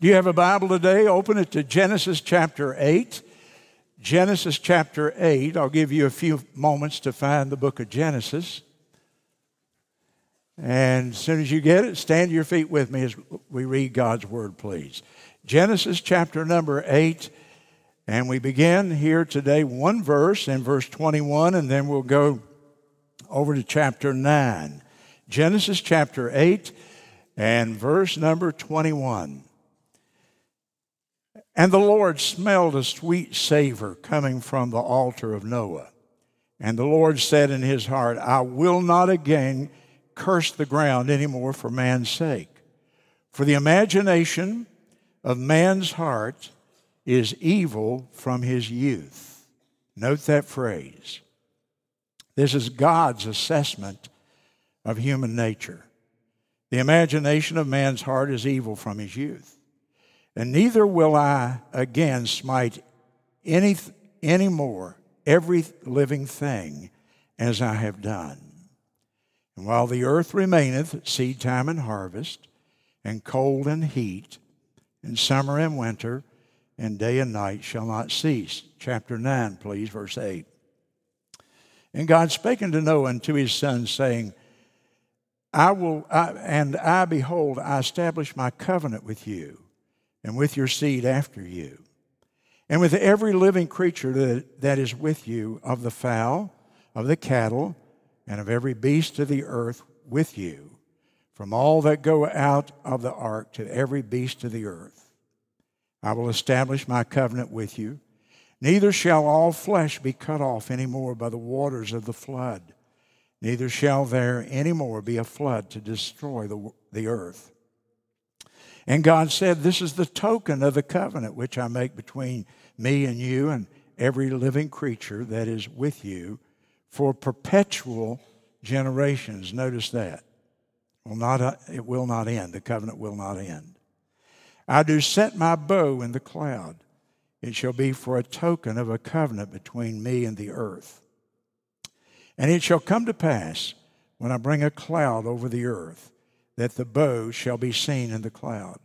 Do you have a Bible today? Open it to Genesis chapter 8. Genesis chapter 8. I'll give you a few moments to find the book of Genesis. And as soon as you get it, stand to your feet with me as we read God's word, please. Genesis chapter number 8. And we begin here today one verse in verse 21, and then we'll go over to chapter 9. Genesis chapter 8 and verse number 21. And the Lord smelled a sweet savor coming from the altar of Noah. And the Lord said in his heart, I will not again curse the ground anymore for man's sake. For the imagination of man's heart is evil from his youth. Note that phrase. This is God's assessment of human nature. The imagination of man's heart is evil from his youth. And neither will I again smite any, any more every living thing as I have done. And while the earth remaineth, seed time and harvest, and cold and heat, and summer and winter, and day and night shall not cease. Chapter 9, please, verse 8. And God spake unto Noah and to his sons, saying, I will, I, and I, behold, I establish my covenant with you and with your seed after you, and with every living creature that, that is with you, of the fowl, of the cattle, and of every beast of the earth with you, from all that go out of the ark to every beast of the earth. I will establish my covenant with you. Neither shall all flesh be cut off any more by the waters of the flood, neither shall there any more be a flood to destroy the, the earth. And God said, This is the token of the covenant which I make between me and you and every living creature that is with you for perpetual generations. Notice that. Will not, uh, it will not end. The covenant will not end. I do set my bow in the cloud. It shall be for a token of a covenant between me and the earth. And it shall come to pass when I bring a cloud over the earth that the bow shall be seen in the cloud.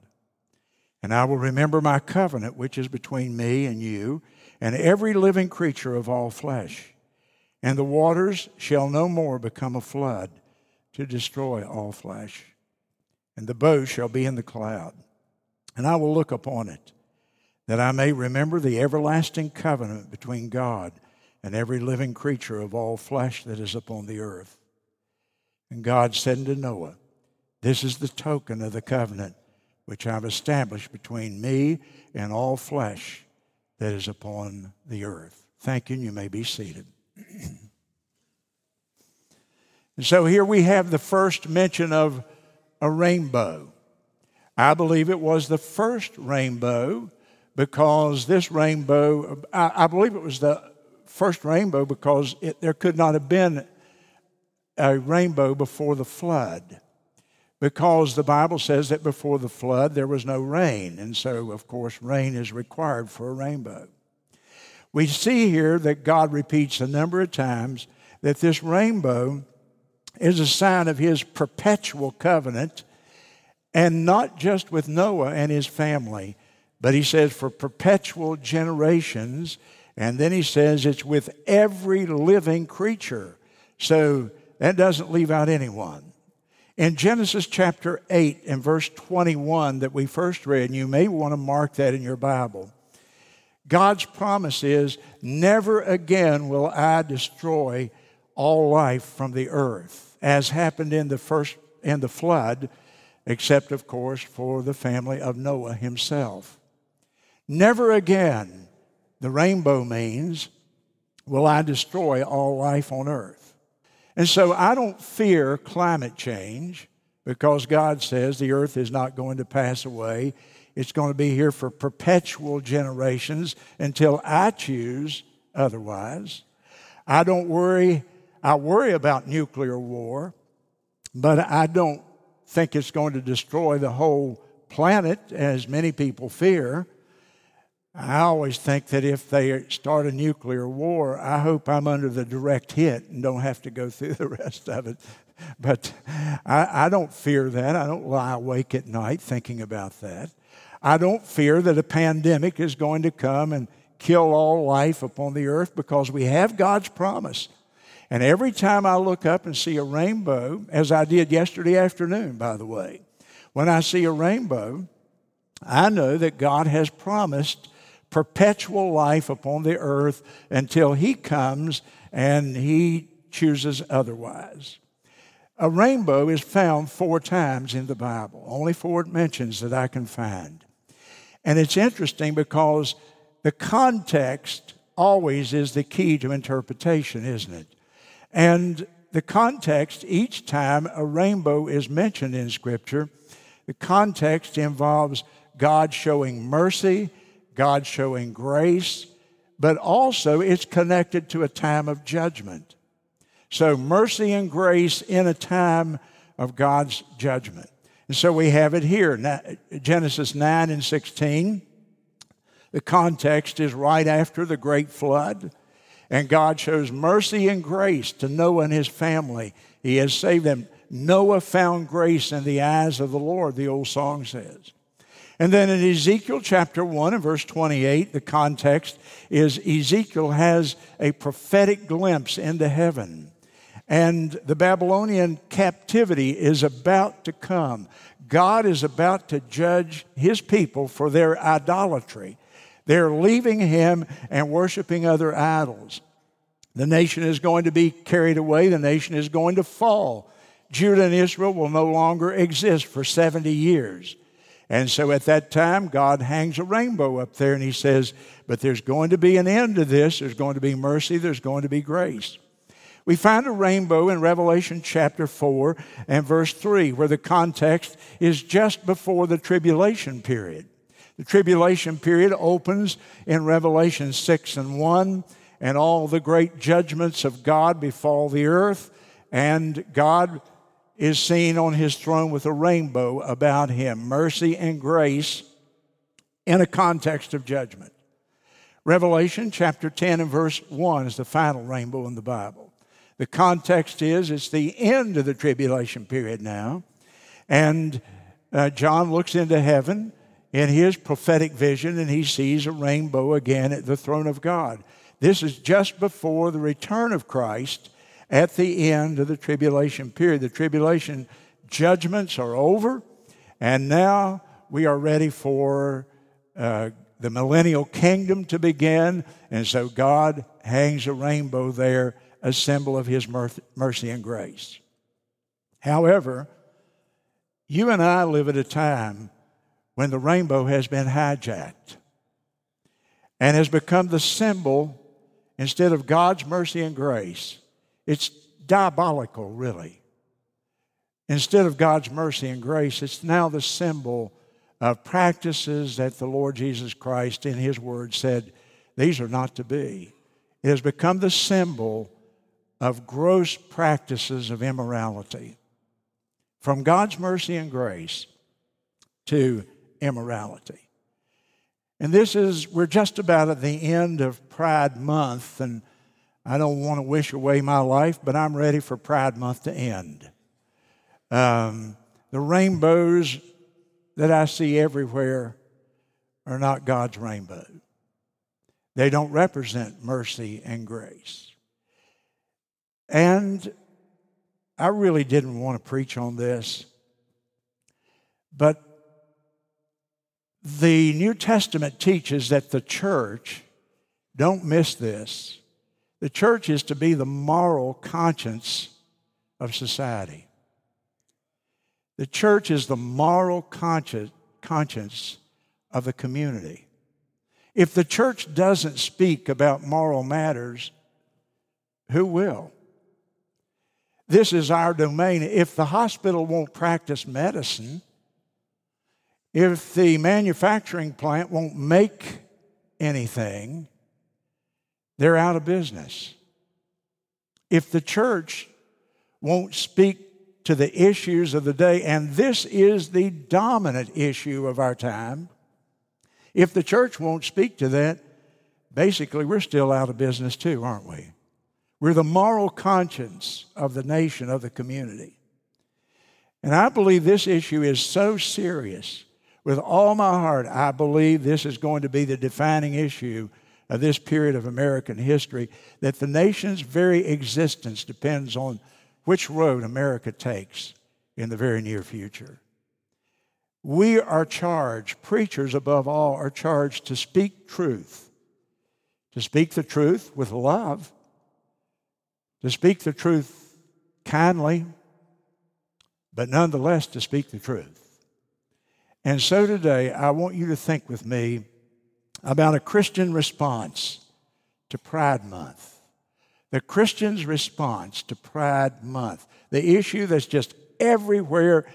And I will remember my covenant, which is between me and you, and every living creature of all flesh. And the waters shall no more become a flood to destroy all flesh. And the bow shall be in the cloud. And I will look upon it, that I may remember the everlasting covenant between God and every living creature of all flesh that is upon the earth. And God said unto Noah, this is the token of the covenant which I've established between me and all flesh that is upon the earth. Thank you, and you may be seated. and so here we have the first mention of a rainbow. I believe it was the first rainbow because this rainbow, I, I believe it was the first rainbow because it, there could not have been a rainbow before the flood because the Bible says that before the flood there was no rain. And so, of course, rain is required for a rainbow. We see here that God repeats a number of times that this rainbow is a sign of his perpetual covenant, and not just with Noah and his family, but he says for perpetual generations. And then he says it's with every living creature. So that doesn't leave out anyone. In Genesis chapter 8 and verse 21 that we first read, and you may want to mark that in your Bible, God's promise is never again will I destroy all life from the earth, as happened in the first in the flood, except of course for the family of Noah himself. Never again, the rainbow means, will I destroy all life on earth. And so I don't fear climate change because God says the earth is not going to pass away. It's going to be here for perpetual generations until I choose otherwise. I don't worry, I worry about nuclear war, but I don't think it's going to destroy the whole planet as many people fear. I always think that if they start a nuclear war, I hope I'm under the direct hit and don't have to go through the rest of it. But I, I don't fear that. I don't lie awake at night thinking about that. I don't fear that a pandemic is going to come and kill all life upon the earth because we have God's promise. And every time I look up and see a rainbow, as I did yesterday afternoon, by the way, when I see a rainbow, I know that God has promised perpetual life upon the earth until He comes and He chooses otherwise. A rainbow is found four times in the Bible, only four mentions that I can find. And it's interesting because the context always is the key to interpretation, isn't it? And the context, each time a rainbow is mentioned in Scripture, the context involves God showing mercy, God showing grace, but also it's connected to a time of judgment. So, mercy and grace in a time of God's judgment. And so we have it here Genesis 9 and 16. The context is right after the great flood, and God shows mercy and grace to Noah and his family. He has saved them. Noah found grace in the eyes of the Lord, the old song says. And then in Ezekiel chapter 1 and verse 28, the context is Ezekiel has a prophetic glimpse into heaven. And the Babylonian captivity is about to come. God is about to judge his people for their idolatry. They're leaving him and worshiping other idols. The nation is going to be carried away, the nation is going to fall. Judah and Israel will no longer exist for 70 years. And so at that time, God hangs a rainbow up there and he says, But there's going to be an end to this. There's going to be mercy. There's going to be grace. We find a rainbow in Revelation chapter 4 and verse 3, where the context is just before the tribulation period. The tribulation period opens in Revelation 6 and 1, and all the great judgments of God befall the earth, and God is seen on his throne with a rainbow about him mercy and grace in a context of judgment. Revelation chapter 10 and verse 1 is the final rainbow in the Bible. The context is it's the end of the tribulation period now. And uh, John looks into heaven in his prophetic vision and he sees a rainbow again at the throne of God. This is just before the return of Christ at the end of the tribulation period. The tribulation judgments are over, and now we are ready for uh, the millennial kingdom to begin. And so God hangs a rainbow there, a symbol of his mercy and grace. However, you and I live at a time when the rainbow has been hijacked and has become the symbol, instead of God's mercy and grace, it's diabolical, really. Instead of God's mercy and grace, it's now the symbol of practices that the Lord Jesus Christ, in His Word, said these are not to be. It has become the symbol of gross practices of immorality. From God's mercy and grace to immorality. And this is, we're just about at the end of Pride Month, and I don't want to wish away my life, but I'm ready for Pride Month to end. Um, the rainbows that I see everywhere are not God's rainbow. They don't represent mercy and grace. And I really didn't want to preach on this, but the New Testament teaches that the church, don't miss this, the church is to be the moral conscience of society. The church is the moral conscience of the community. If the church doesn't speak about moral matters, who will? This is our domain. If the hospital won't practice medicine, if the manufacturing plant won't make anything, they're out of business. If the church won't speak to the issues of the day, and this is the dominant issue of our time, if the church won't speak to that, basically we're still out of business too, aren't we? We're the moral conscience of the nation, of the community. And I believe this issue is so serious. With all my heart, I believe this is going to be the defining issue of this period of American history that the nation's very existence depends on which road America takes in the very near future. We are charged, preachers above all, are charged to speak truth, to speak the truth with love, to speak the truth kindly, but nonetheless to speak the truth. And so today, I want you to think with me about a Christian response to Pride Month. The Christian's response to Pride Month, the issue that's just everywhere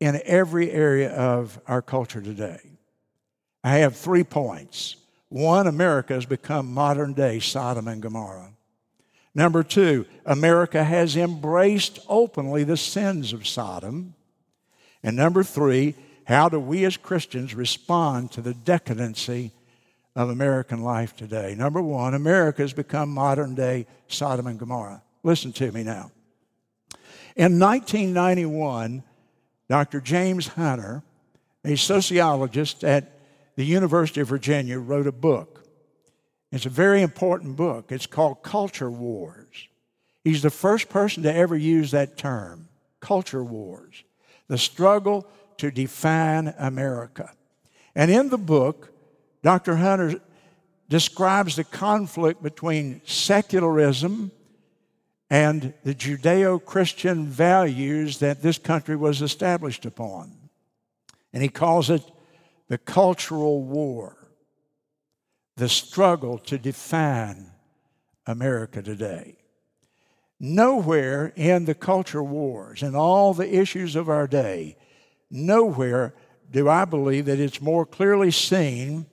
in every area of our culture today. I have three points. One, America has become modern day Sodom and Gomorrah. Number two, America has embraced openly the sins of Sodom. And number three, how do we as Christians respond to the decadency of American life today? Number one, America has become modern day Sodom and Gomorrah. Listen to me now. In 1991, Dr. James Hunter, a sociologist at the University of Virginia, wrote a book. It's a very important book. It's called Culture Wars. He's the first person to ever use that term, culture wars, the struggle to define America. And in the book, Dr. Hunter describes the conflict between secularism and the Judeo Christian values that this country was established upon. And he calls it the cultural war, the struggle to define America today. Nowhere in the culture wars and all the issues of our day Nowhere do I believe that it's more clearly seen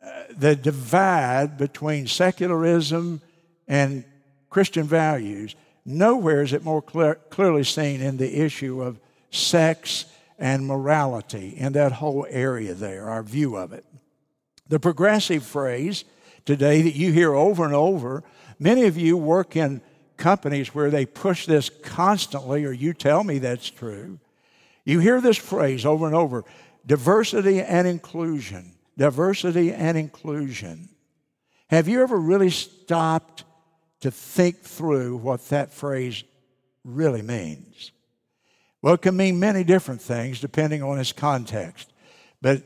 uh, the divide between secularism and Christian values. Nowhere is it more clear, clearly seen in the issue of sex and morality in that whole area there, our view of it. The progressive phrase today that you hear over and over, many of you work in companies where they push this constantly, or you tell me that's true. You hear this phrase over and over diversity and inclusion. Diversity and inclusion. Have you ever really stopped to think through what that phrase really means? Well, it can mean many different things depending on its context. But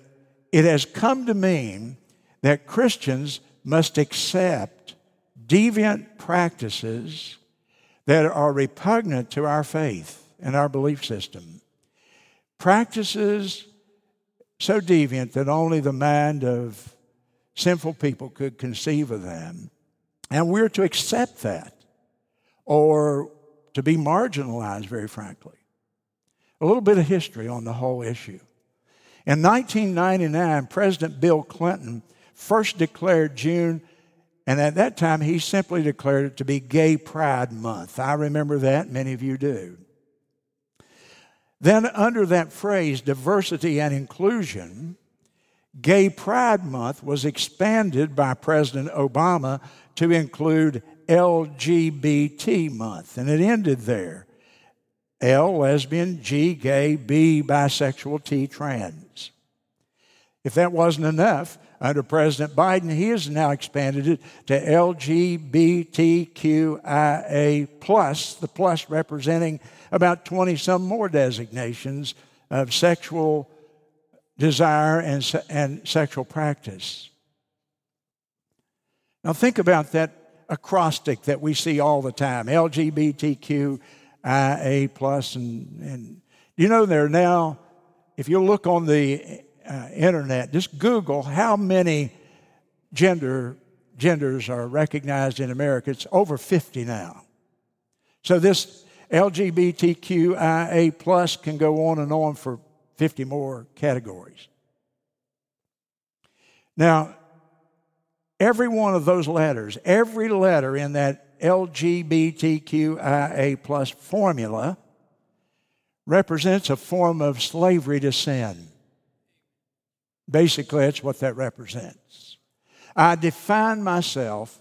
it has come to mean that Christians must accept deviant practices that are repugnant to our faith and our belief system practices so deviant that only the mind of sinful people could conceive of them. And we're to accept that or to be marginalized, very frankly. A little bit of history on the whole issue. In 1999, President Bill Clinton first declared June, and at that time he simply declared it to be Gay Pride Month. I remember that, many of you do. Then, under that phrase, diversity and inclusion, Gay Pride Month was expanded by President Obama to include LGBT Month, and it ended there. L, lesbian, G, gay, B, bisexual, T, trans. If that wasn't enough, under President Biden, he has now expanded it to LGBTQIA, plus, the plus representing about 20 some more designations of sexual desire and, and sexual practice. Now, think about that acrostic that we see all the time LGBTQIA, plus, and, and you know, there now, if you look on the uh, internet, just Google how many gender genders are recognized in America. It's over 50 now. So this LGBTQIA plus can go on and on for 50 more categories. Now, every one of those letters, every letter in that LGBTQIA plus formula represents a form of slavery to sin. Basically, that's what that represents. I define myself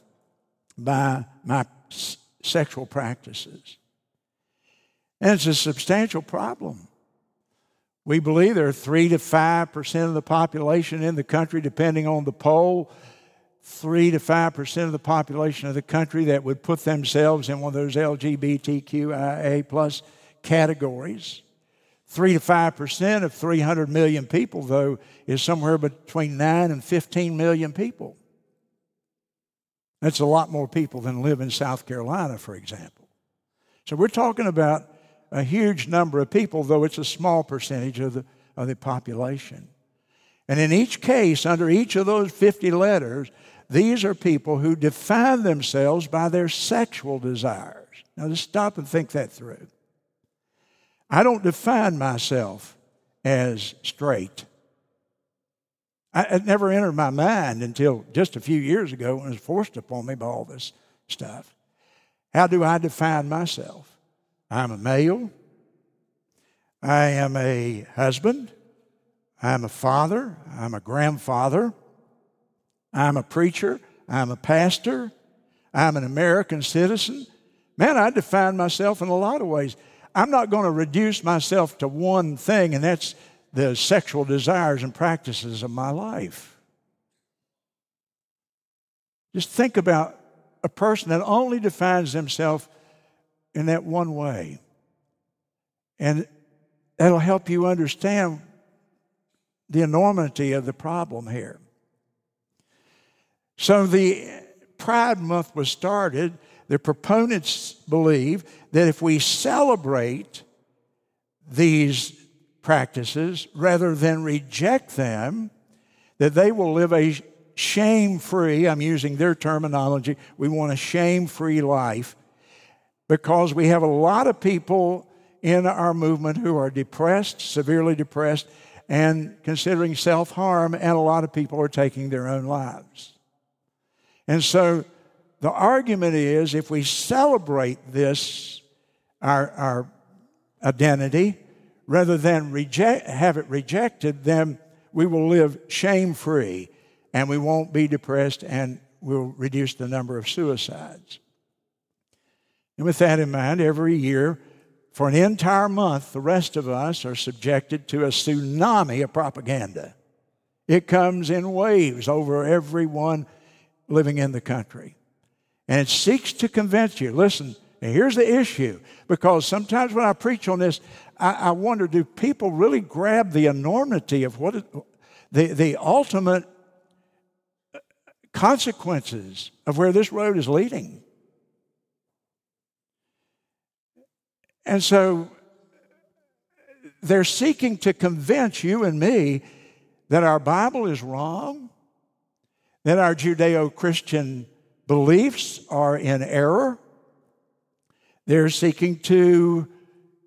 by my s- sexual practices. And it's a substantial problem. We believe there are 3 to 5% of the population in the country, depending on the poll, 3 to 5% of the population of the country that would put themselves in one of those LGBTQIA plus categories. 3 to 5% of 300 million people, though, is somewhere between 9 and 15 million people. That's a lot more people than live in South Carolina, for example. So we're talking about a huge number of people, though it's a small percentage of the, of the population. And in each case, under each of those 50 letters, these are people who define themselves by their sexual desires. Now, just stop and think that through. I don't define myself as straight. I, it never entered my mind until just a few years ago when it was forced upon me by all this stuff. How do I define myself? I'm a male. I am a husband. I'm a father. I'm a grandfather. I'm a preacher. I'm a pastor. I'm an American citizen. Man, I define myself in a lot of ways. I'm not going to reduce myself to one thing, and that's the sexual desires and practices of my life. Just think about a person that only defines themselves in that one way. And that'll help you understand the enormity of the problem here. So the Pride Month was started. The proponents believe that if we celebrate these practices rather than reject them, that they will live a shame free, I'm using their terminology, we want a shame free life because we have a lot of people in our movement who are depressed, severely depressed, and considering self harm, and a lot of people are taking their own lives. And so the argument is if we celebrate this, our, our identity, rather than reject, have it rejected, then we will live shame free and we won't be depressed and we'll reduce the number of suicides. And with that in mind, every year, for an entire month, the rest of us are subjected to a tsunami of propaganda. It comes in waves over everyone living in the country. And it seeks to convince you listen, here's the issue. Because sometimes when I preach on this, I, I wonder do people really grab the enormity of what it, the, the ultimate uh, consequences of where this road is leading? And so they're seeking to convince you and me that our Bible is wrong, that our Judeo Christian beliefs are in error. They're seeking to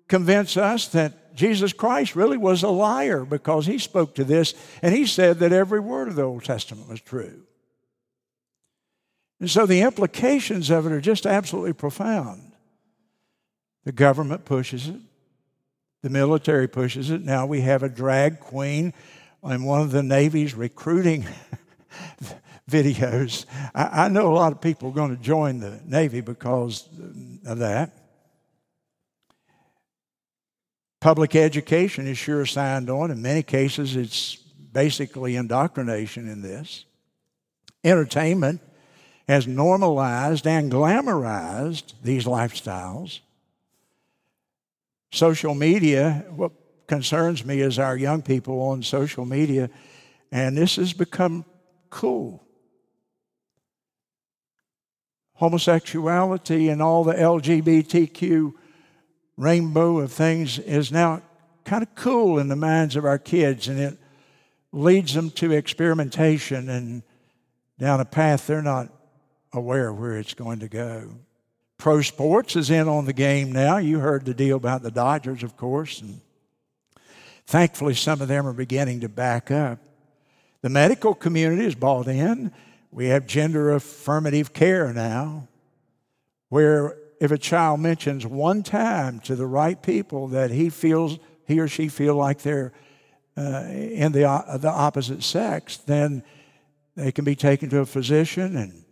convince us that Jesus Christ really was a liar because he spoke to this and he said that every word of the Old Testament was true. And so the implications of it are just absolutely profound. The government pushes it. The military pushes it. Now we have a drag queen in one of the Navy's recruiting videos. I, I, know a lot of people are going to join the Navy because of that. Public education is sure signed on. In many cases, it's basically indoctrination in this. Entertainment has normalized and glamorized these lifestyles. Social media, what concerns me is our young people on social media, and this has become cool. Homosexuality and all the LGBTQ rainbow of things is now kind of cool in the minds of our kids, and it leads them to experimentation and down a path they're not aware where it's going to go. Pro sports is in on the game now. You heard the deal about the Dodgers, of course, and thankfully some of them are beginning to back up. The medical community is bought in. We have gender affirmative care now, where if a child mentions one time to the right people that he feels he or she feel like they're uh, in the, uh, the opposite sex, then they can be taken to a physician and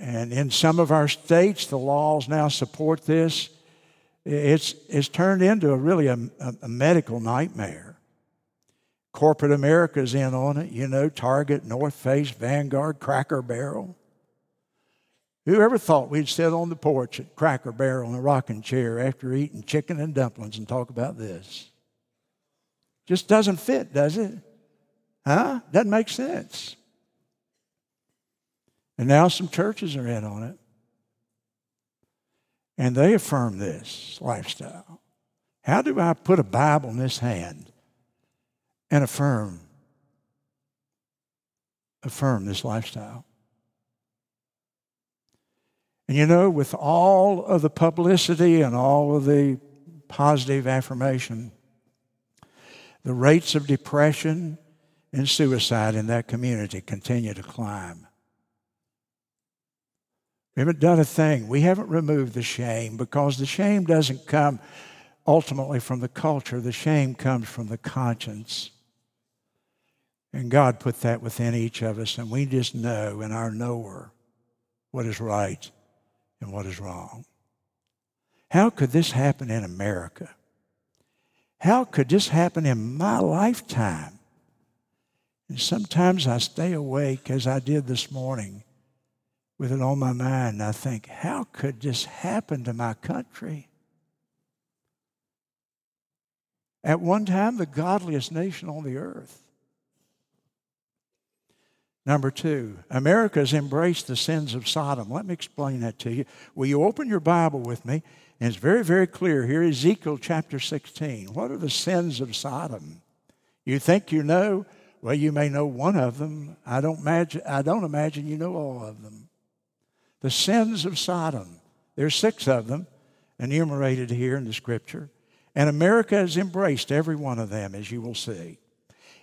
And in some of our states, the laws now support this. It's, it's turned into a really a, a medical nightmare. Corporate America's in on it, you know, Target, North Face, Vanguard, Cracker Barrel. Who ever thought we'd sit on the porch at Cracker Barrel in a rocking chair after eating chicken and dumplings and talk about this? Just doesn't fit, does it? Huh? Doesn't make sense. And now some churches are in on it. And they affirm this lifestyle. How do I put a Bible in this hand and affirm affirm this lifestyle? And you know, with all of the publicity and all of the positive affirmation, the rates of depression and suicide in that community continue to climb. We haven't done a thing. We haven't removed the shame because the shame doesn't come ultimately from the culture, the shame comes from the conscience. And God put that within each of us, and we just know in our knower what is right and what is wrong. How could this happen in America? How could this happen in my lifetime? And sometimes I stay awake as I did this morning with it on my mind. I think, how could this happen to my country? At one time, the godliest nation on the earth. Number two, America has embraced the sins of Sodom. Let me explain that to you. Will you open your Bible with me? And it's very, very clear here Ezekiel chapter 16. What are the sins of Sodom? You think you know? Well, you may know one of them. I don't imagine, I don't imagine you know all of them. The sins of Sodom. There's six of them enumerated here in the scripture. And America has embraced every one of them, as you will see.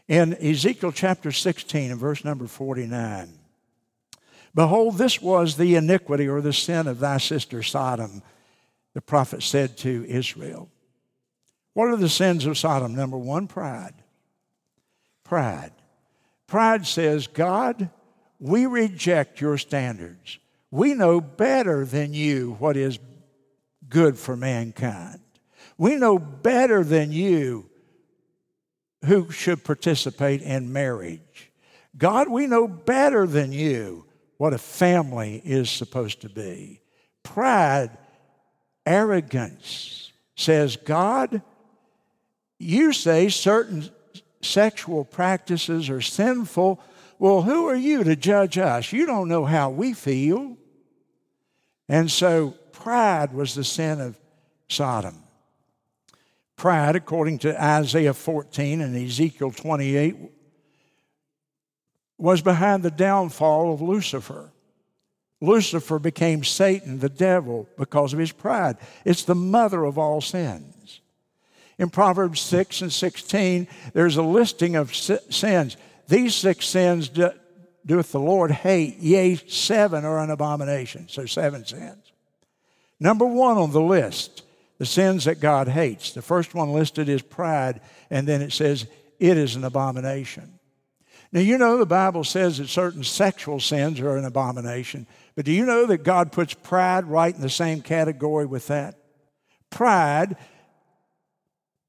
In Ezekiel chapter 16 and verse number 49, Behold, this was the iniquity or the sin of thy sister Sodom, the prophet said to Israel. What are the sins of Sodom? Number one, pride. Pride. Pride says, God, we reject your standards. We know better than you what is good for mankind. We know better than you who should participate in marriage. God, we know better than you what a family is supposed to be. Pride, arrogance says, God, you say certain sexual practices are sinful. Well, who are you to judge us? You don't know how we feel. And so pride was the sin of Sodom. Pride, according to Isaiah 14 and Ezekiel 28, was behind the downfall of Lucifer. Lucifer became Satan, the devil, because of his pride. It's the mother of all sins. In Proverbs 6 and 16, there's a listing of sins. These six sins doeth the Lord hate, yea, seven are an abomination. So, seven sins. Number one on the list the sins that God hates. The first one listed is pride, and then it says it is an abomination. Now, you know the Bible says that certain sexual sins are an abomination, but do you know that God puts pride right in the same category with that? Pride,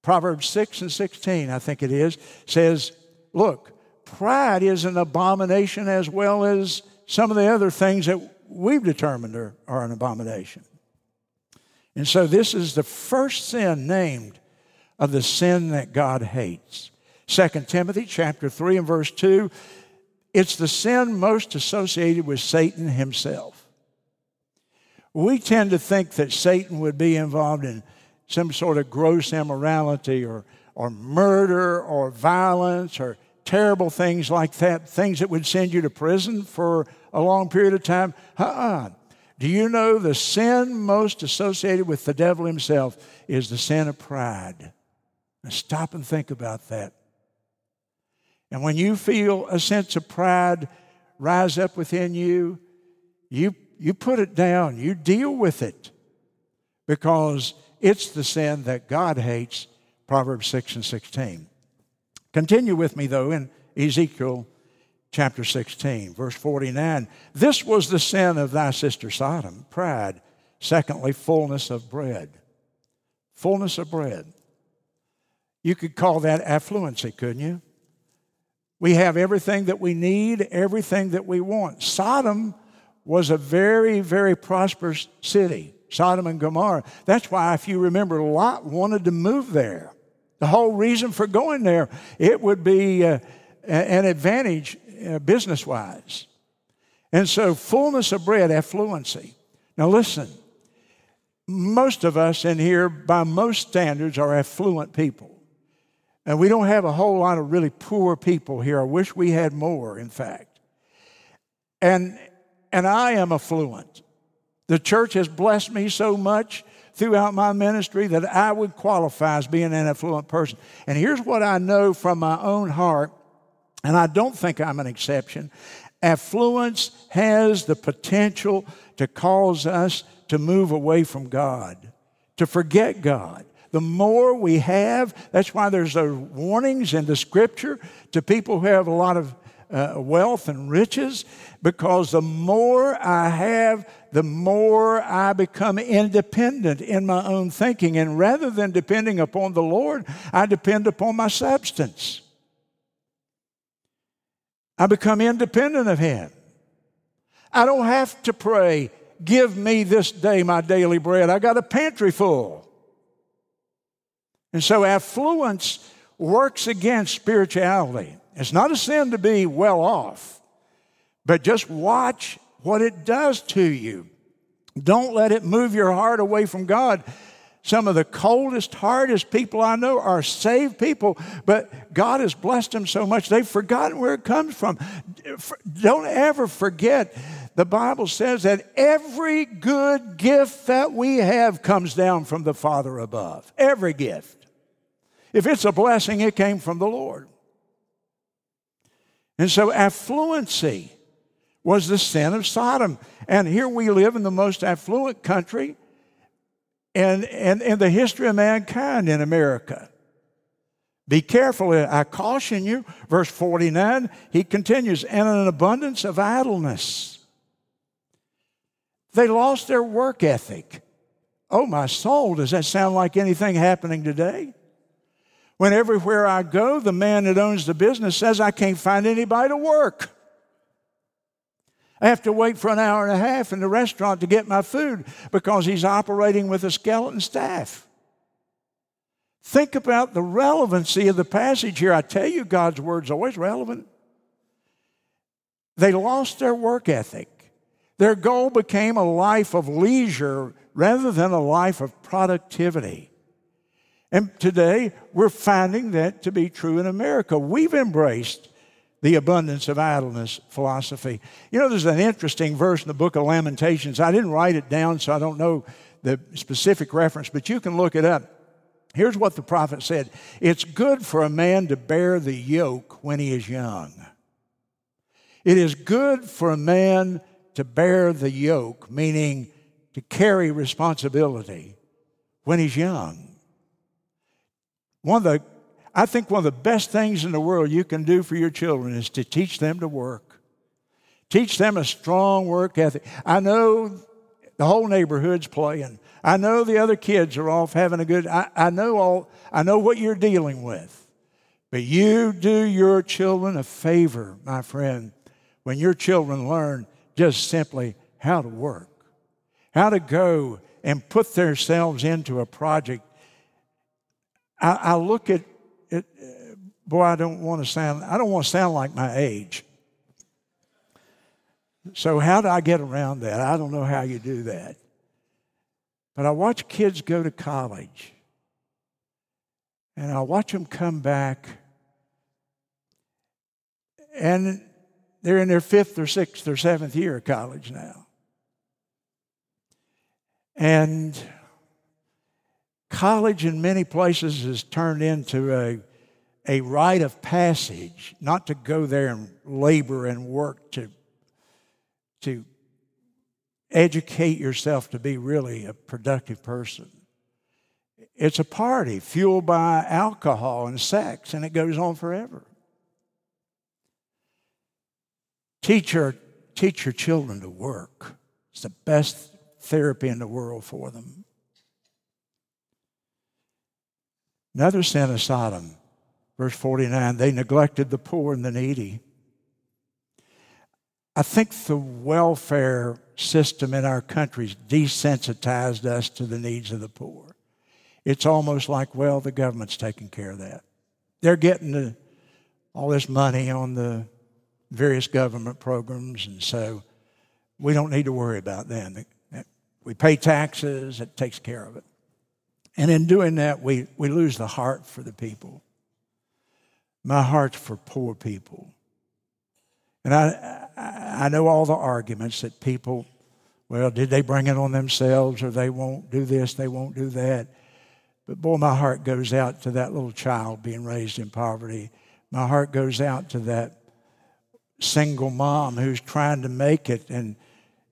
Proverbs 6 and 16, I think it is, says, look, pride is an abomination as well as some of the other things that we've determined are, are an abomination. And so this is the first sin named of the sin that God hates. 2 Timothy chapter 3 and verse 2, it's the sin most associated with Satan himself. We tend to think that Satan would be involved in some sort of gross immorality or, or murder or violence or terrible things like that, things that would send you to prison for a long period of time. Uh-uh. Do you know the sin most associated with the devil himself is the sin of pride? Now stop and think about that. And when you feel a sense of pride rise up within you, you, you put it down, you deal with it because it's the sin that God hates, Proverbs 6 and 16. Continue with me, though, in Ezekiel chapter 16, verse 49. This was the sin of thy sister Sodom, pride. Secondly, fullness of bread. Fullness of bread. You could call that affluency, couldn't you? We have everything that we need, everything that we want. Sodom was a very, very prosperous city, Sodom and Gomorrah. That's why, if you remember, Lot wanted to move there. The whole reason for going there, it would be uh, an advantage uh, business wise. And so, fullness of bread, affluency. Now, listen, most of us in here, by most standards, are affluent people. And we don't have a whole lot of really poor people here. I wish we had more, in fact. And, and I am affluent. The church has blessed me so much throughout my ministry that I would qualify as being an affluent person. And here's what I know from my own heart, and I don't think I'm an exception. Affluence has the potential to cause us to move away from God, to forget God. The more we have, that's why there's those warnings in the scripture to people who have a lot of uh, wealth and riches, because the more I have, the more I become independent in my own thinking. And rather than depending upon the Lord, I depend upon my substance. I become independent of Him. I don't have to pray, Give me this day my daily bread. I got a pantry full. And so affluence works against spirituality. It's not a sin to be well off, but just watch what it does to you. Don't let it move your heart away from God. Some of the coldest, hardest people I know are saved people, but God has blessed them so much they've forgotten where it comes from. Don't ever forget the Bible says that every good gift that we have comes down from the Father above. Every gift. If it's a blessing, it came from the Lord. And so affluency was the sin of Sodom. And here we live in the most affluent country in, in, in the history of mankind in America. Be careful, I caution you. Verse 49, he continues, and an abundance of idleness. They lost their work ethic. Oh, my soul, does that sound like anything happening today? When everywhere I go, the man that owns the business says I can't find anybody to work. I have to wait for an hour and a half in the restaurant to get my food because he's operating with a skeleton staff. Think about the relevancy of the passage here. I tell you, God's word's always relevant. They lost their work ethic. Their goal became a life of leisure rather than a life of productivity. And today, we're finding that to be true in America. We've embraced the abundance of idleness philosophy. You know, there's an interesting verse in the book of Lamentations. I didn't write it down, so I don't know the specific reference, but you can look it up. Here's what the prophet said It's good for a man to bear the yoke when he is young. It is good for a man to bear the yoke, meaning to carry responsibility when he's young. One of the, I think one of the best things in the world you can do for your children is to teach them to work. Teach them a strong work ethic. I know the whole neighborhood's playing. I know the other kids are off having a good I, I know all I know what you're dealing with. But you do your children a favor, my friend, when your children learn just simply how to work, how to go and put themselves into a project I, I look at it, uh, boy, I don't want to sound, I don't want to sound like my age. So, how do I get around that? I don't know how you do that. But I watch kids go to college, and I watch them come back, and they're in their fifth or sixth or seventh year of college now. And college in many places has turned into a, a rite of passage, not to go there and labor and work to, to educate yourself to be really a productive person. It's a party fueled by alcohol and sex, and it goes on forever. Teach your, teach your children to work. It's the best therapy in the world for them. Another sin of Sodom, verse 49, they neglected the poor and the needy. I think the welfare system in our country desensitized us to the needs of the poor. It's almost like, well, the government's taking care of that. They're getting the, all this money on the various government programs, and so we don't need to worry about them. We pay taxes, it takes care of it. And in doing that, we, we lose the heart for the people. My heart's for poor people. And I, I know all the arguments that people, well, did they bring it on themselves or they won't do this, they won't do that. But boy, my heart goes out to that little child being raised in poverty. My heart goes out to that single mom who's trying to make it and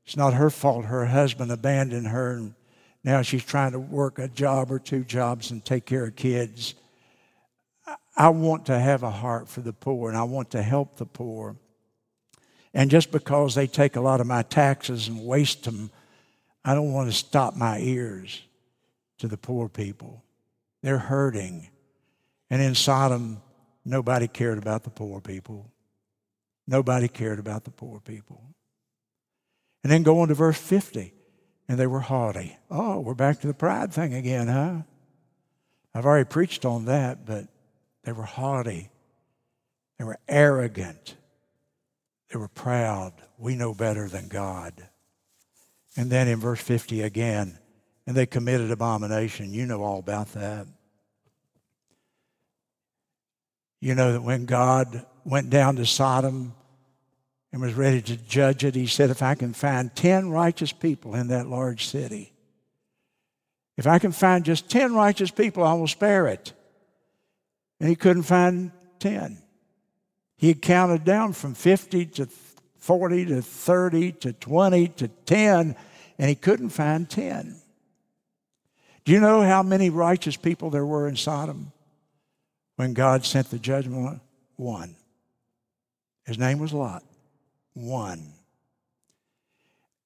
it's not her fault her husband abandoned her and now she's trying to work a job or two jobs and take care of kids. I want to have a heart for the poor and I want to help the poor. And just because they take a lot of my taxes and waste them, I don't want to stop my ears to the poor people. They're hurting. And in Sodom, nobody cared about the poor people. Nobody cared about the poor people. And then go on to verse 50. And they were haughty. Oh, we're back to the pride thing again, huh? I've already preached on that, but they were haughty. They were arrogant. They were proud. We know better than God. And then in verse 50 again, and they committed abomination. You know all about that. You know that when God went down to Sodom and was ready to judge it, he said, If I can find 10 righteous people in that large city, if I can find just 10 righteous people, I will spare it. And he couldn't find 10. He had counted down from 50 to 40 to 30 to 20 to 10, and he couldn't find 10. Do you know how many righteous people there were in Sodom when God sent the judgment? One. His name was Lot. One.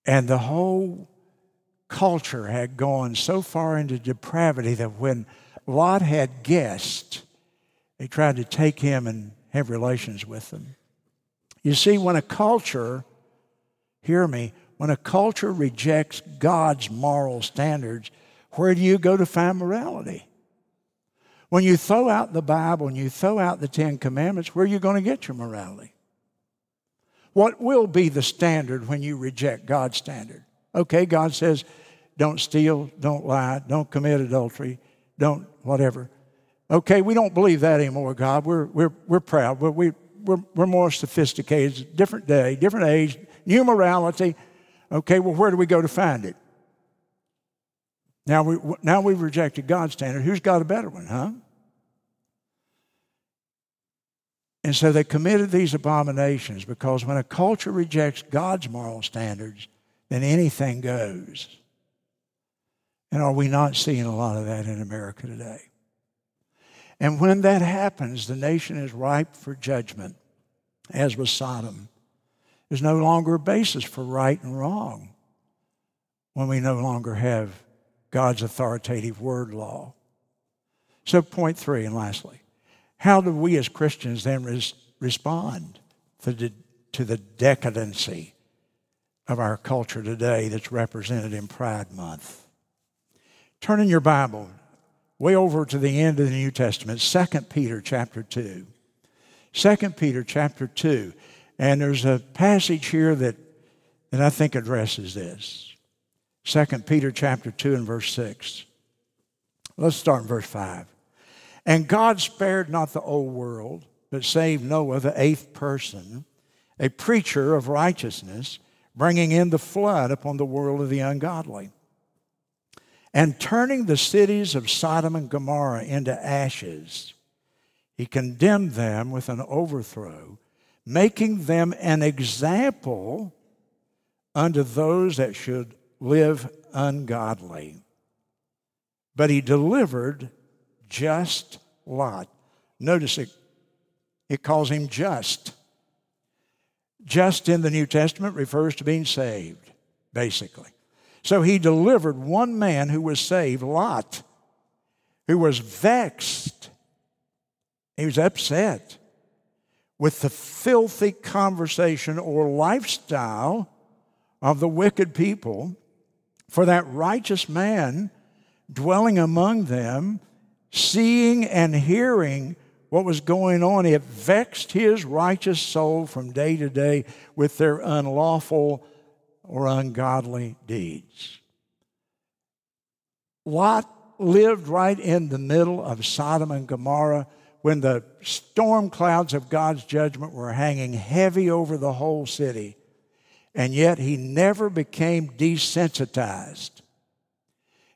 And the whole culture had gone so far into depravity that when Lot had guests, they tried to take him and have relations with them. You see, when a culture, hear me, when a culture rejects God's moral standards, where do you go to find morality? When you throw out the Bible and you throw out the Ten Commandments, where are you going to get your morality? What will be the standard when you reject God's standard? Okay, God says, don't steal, don't lie, don't commit adultery, don't whatever. Okay, we don't believe that anymore, God. We're, we're, we're proud. We're, we, we're, we're more sophisticated. Different day, different age, new morality. Okay, well, where do we go to find it? Now, we, now we've rejected God's standard. Who's got a better one, huh? And so they committed these abominations because when a culture rejects God's moral standards, then anything goes. And are we not seeing a lot of that in America today? And when that happens, the nation is ripe for judgment, as was Sodom. There's no longer a basis for right and wrong when we no longer have God's authoritative word law. So, point three, and lastly, how do we as Christians then res- respond to the, to the decadency of our culture today that's represented in Pride Month? Turn in your Bible way over to the end of the New Testament, 2 Peter chapter 2. 2 Peter chapter 2. And there's a passage here that, that I think addresses this. 2 Peter chapter 2 and verse 6. Let's start in verse 5. And God spared not the old world, but saved Noah, the eighth person, a preacher of righteousness, bringing in the flood upon the world of the ungodly and turning the cities of Sodom and Gomorrah into ashes, he condemned them with an overthrow, making them an example unto those that should live ungodly. But he delivered just Lot. Notice it, it calls him just. Just in the New Testament refers to being saved, basically. So he delivered one man who was saved, Lot, who was vexed. He was upset with the filthy conversation or lifestyle of the wicked people. For that righteous man dwelling among them, seeing and hearing what was going on, it vexed his righteous soul from day to day with their unlawful or ungodly deeds. Lot lived right in the middle of Sodom and Gomorrah when the storm clouds of God's judgment were hanging heavy over the whole city, and yet he never became desensitized.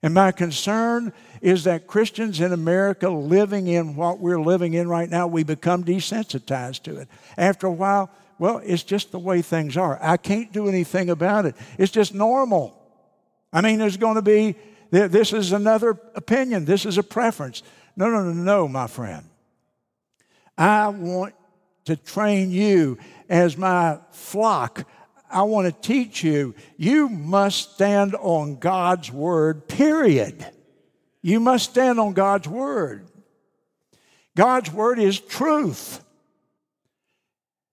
And my concern is that Christians in America living in what we're living in right now, we become desensitized to it. After a while, well, it's just the way things are. I can't do anything about it. It's just normal. I mean, there's going to be, this is another opinion, this is a preference. No, no, no, no, my friend. I want to train you as my flock. I want to teach you. You must stand on God's word, period. You must stand on God's word. God's word is truth.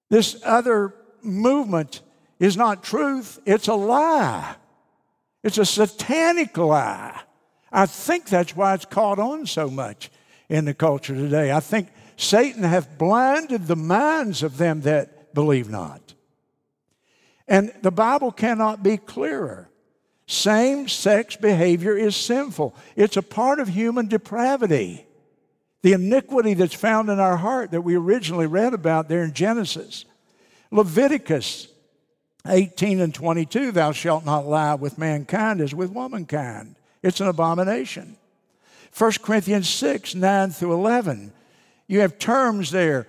This other movement is not truth, it's a lie. It's a satanic lie. I think that's why it's caught on so much in the culture today. I think Satan hath blinded the minds of them that believe not. And the Bible cannot be clearer. Same sex behavior is sinful, it's a part of human depravity the iniquity that's found in our heart that we originally read about there in Genesis. Leviticus 18 and 22 Thou shalt not lie with mankind as with womankind. It's an abomination. 1 Corinthians 6 9 through 11. You have terms there.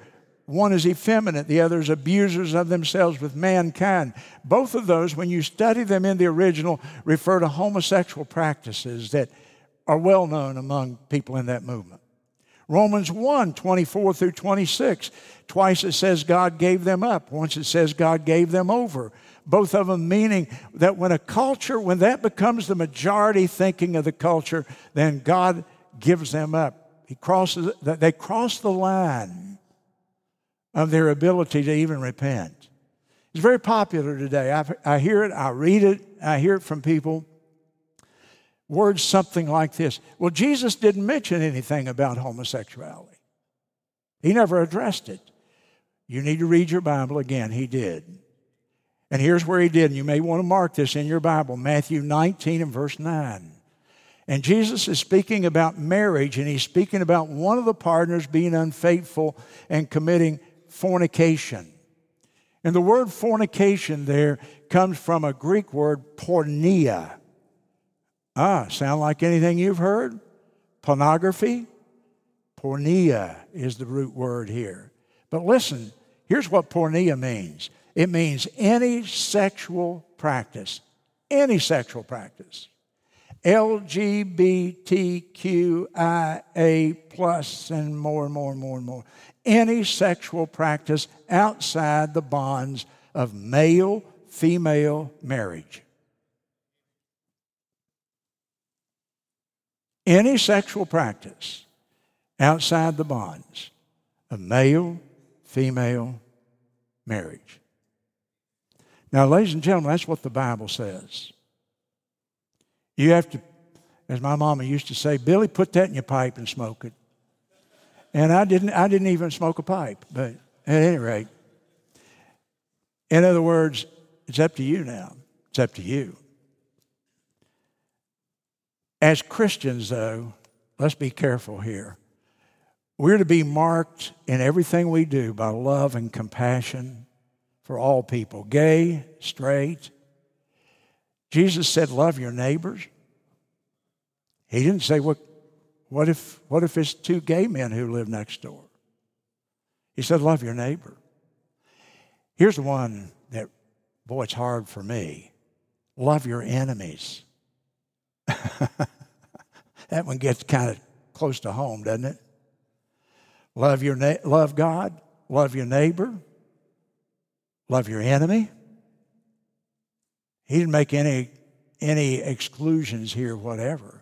One is effeminate, the other is abusers of themselves with mankind. Both of those, when you study them in the original, refer to homosexual practices that are well known among people in that movement. Romans 1 24 through 26. Twice it says God gave them up, once it says God gave them over. Both of them meaning that when a culture, when that becomes the majority thinking of the culture, then God gives them up. He crosses, they cross the line of their ability to even repent. It's very popular today. I, I hear it, I read it, I hear it from people words something like this Well, Jesus didn't mention anything about homosexuality, he never addressed it. You need to read your Bible again. He did. And here's where he did. And you may want to mark this in your Bible Matthew 19 and verse 9. And Jesus is speaking about marriage, and he's speaking about one of the partners being unfaithful and committing fornication. And the word fornication there comes from a Greek word porneia. Ah, sound like anything you've heard? Pornography? Porneia is the root word here. But listen, here's what porneia means it means any sexual practice, any sexual practice. LGBTQIA plus and more and more and more and more. Any sexual practice outside the bonds of male female marriage. any sexual practice outside the bonds of male female marriage. Now, ladies and gentlemen, that's what the Bible says. You have to, as my mama used to say, Billy, put that in your pipe and smoke it. And I didn't, I didn't even smoke a pipe, but at any rate, in other words, it's up to you now. It's up to you. As Christians, though, let's be careful here. We're to be marked in everything we do by love and compassion for all people, gay, straight. Jesus said, Love your neighbors. He didn't say, What, what, if, what if it's two gay men who live next door? He said, Love your neighbor. Here's one that, boy, it's hard for me. Love your enemies. that one gets kind of close to home, doesn't it? Love your na- love God, love your neighbor, Love your enemy. He didn't make any, any exclusions here, whatever.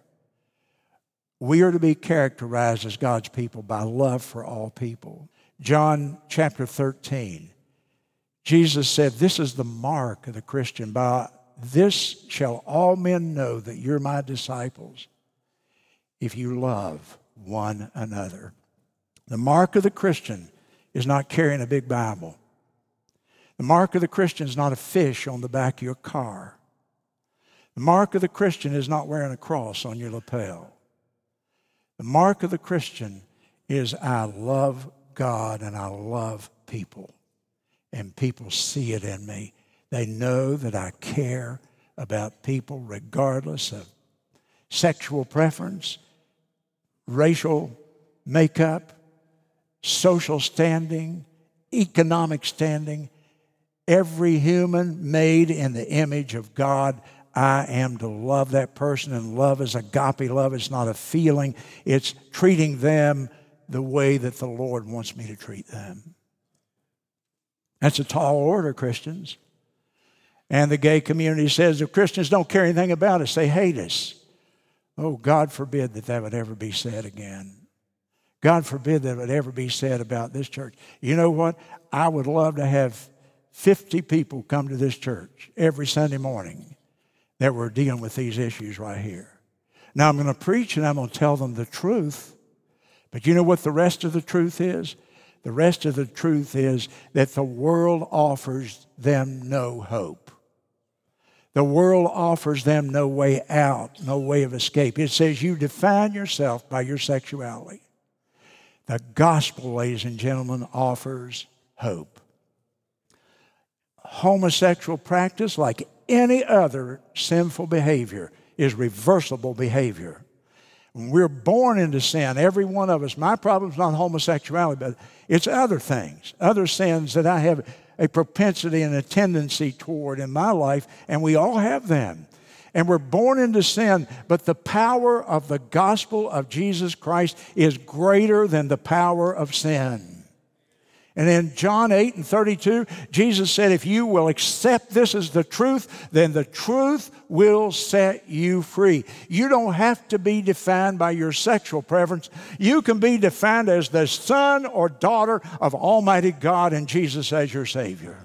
We are to be characterized as God's people by love for all people. John chapter 13, Jesus said, This is the mark of the Christian. By this shall all men know that you're my disciples if you love one another. The mark of the Christian is not carrying a big Bible. The mark of the Christian is not a fish on the back of your car. The mark of the Christian is not wearing a cross on your lapel. The mark of the Christian is I love God and I love people. And people see it in me. They know that I care about people regardless of sexual preference, racial makeup, social standing, economic standing. Every human made in the image of God, I am to love that person. And love is agape love. It's not a feeling, it's treating them the way that the Lord wants me to treat them. That's a tall order, Christians. And the gay community says if Christians don't care anything about us, they hate us. Oh, God forbid that that would ever be said again. God forbid that it would ever be said about this church. You know what? I would love to have 50 people come to this church every Sunday morning that we're dealing with these issues right here. Now I'm going to preach and I'm going to tell them the truth. But you know what the rest of the truth is? The rest of the truth is that the world offers them no hope. The world offers them no way out, no way of escape. It says you define yourself by your sexuality. The gospel, ladies and gentlemen, offers hope. Homosexual practice, like any other sinful behavior, is reversible behavior. We're born into sin, every one of us. My problem's not homosexuality, but it's other things, other sins that I have a propensity and a tendency toward in my life, and we all have them. And we're born into sin, but the power of the gospel of Jesus Christ is greater than the power of sin. And in John 8 and 32, Jesus said, If you will accept this as the truth, then the truth will set you free. You don't have to be defined by your sexual preference. You can be defined as the son or daughter of Almighty God and Jesus as your Savior.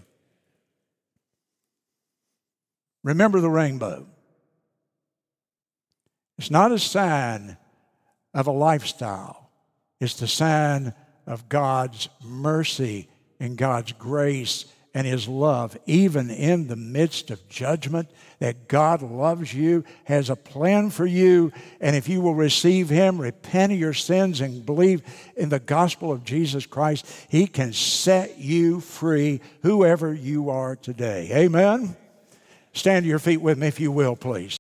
Remember the rainbow. It's not a sign of a lifestyle, it's the sign of God's mercy and God's grace and His love, even in the midst of judgment, that God loves you, has a plan for you, and if you will receive Him, repent of your sins, and believe in the gospel of Jesus Christ, He can set you free, whoever you are today. Amen? Stand to your feet with me, if you will, please.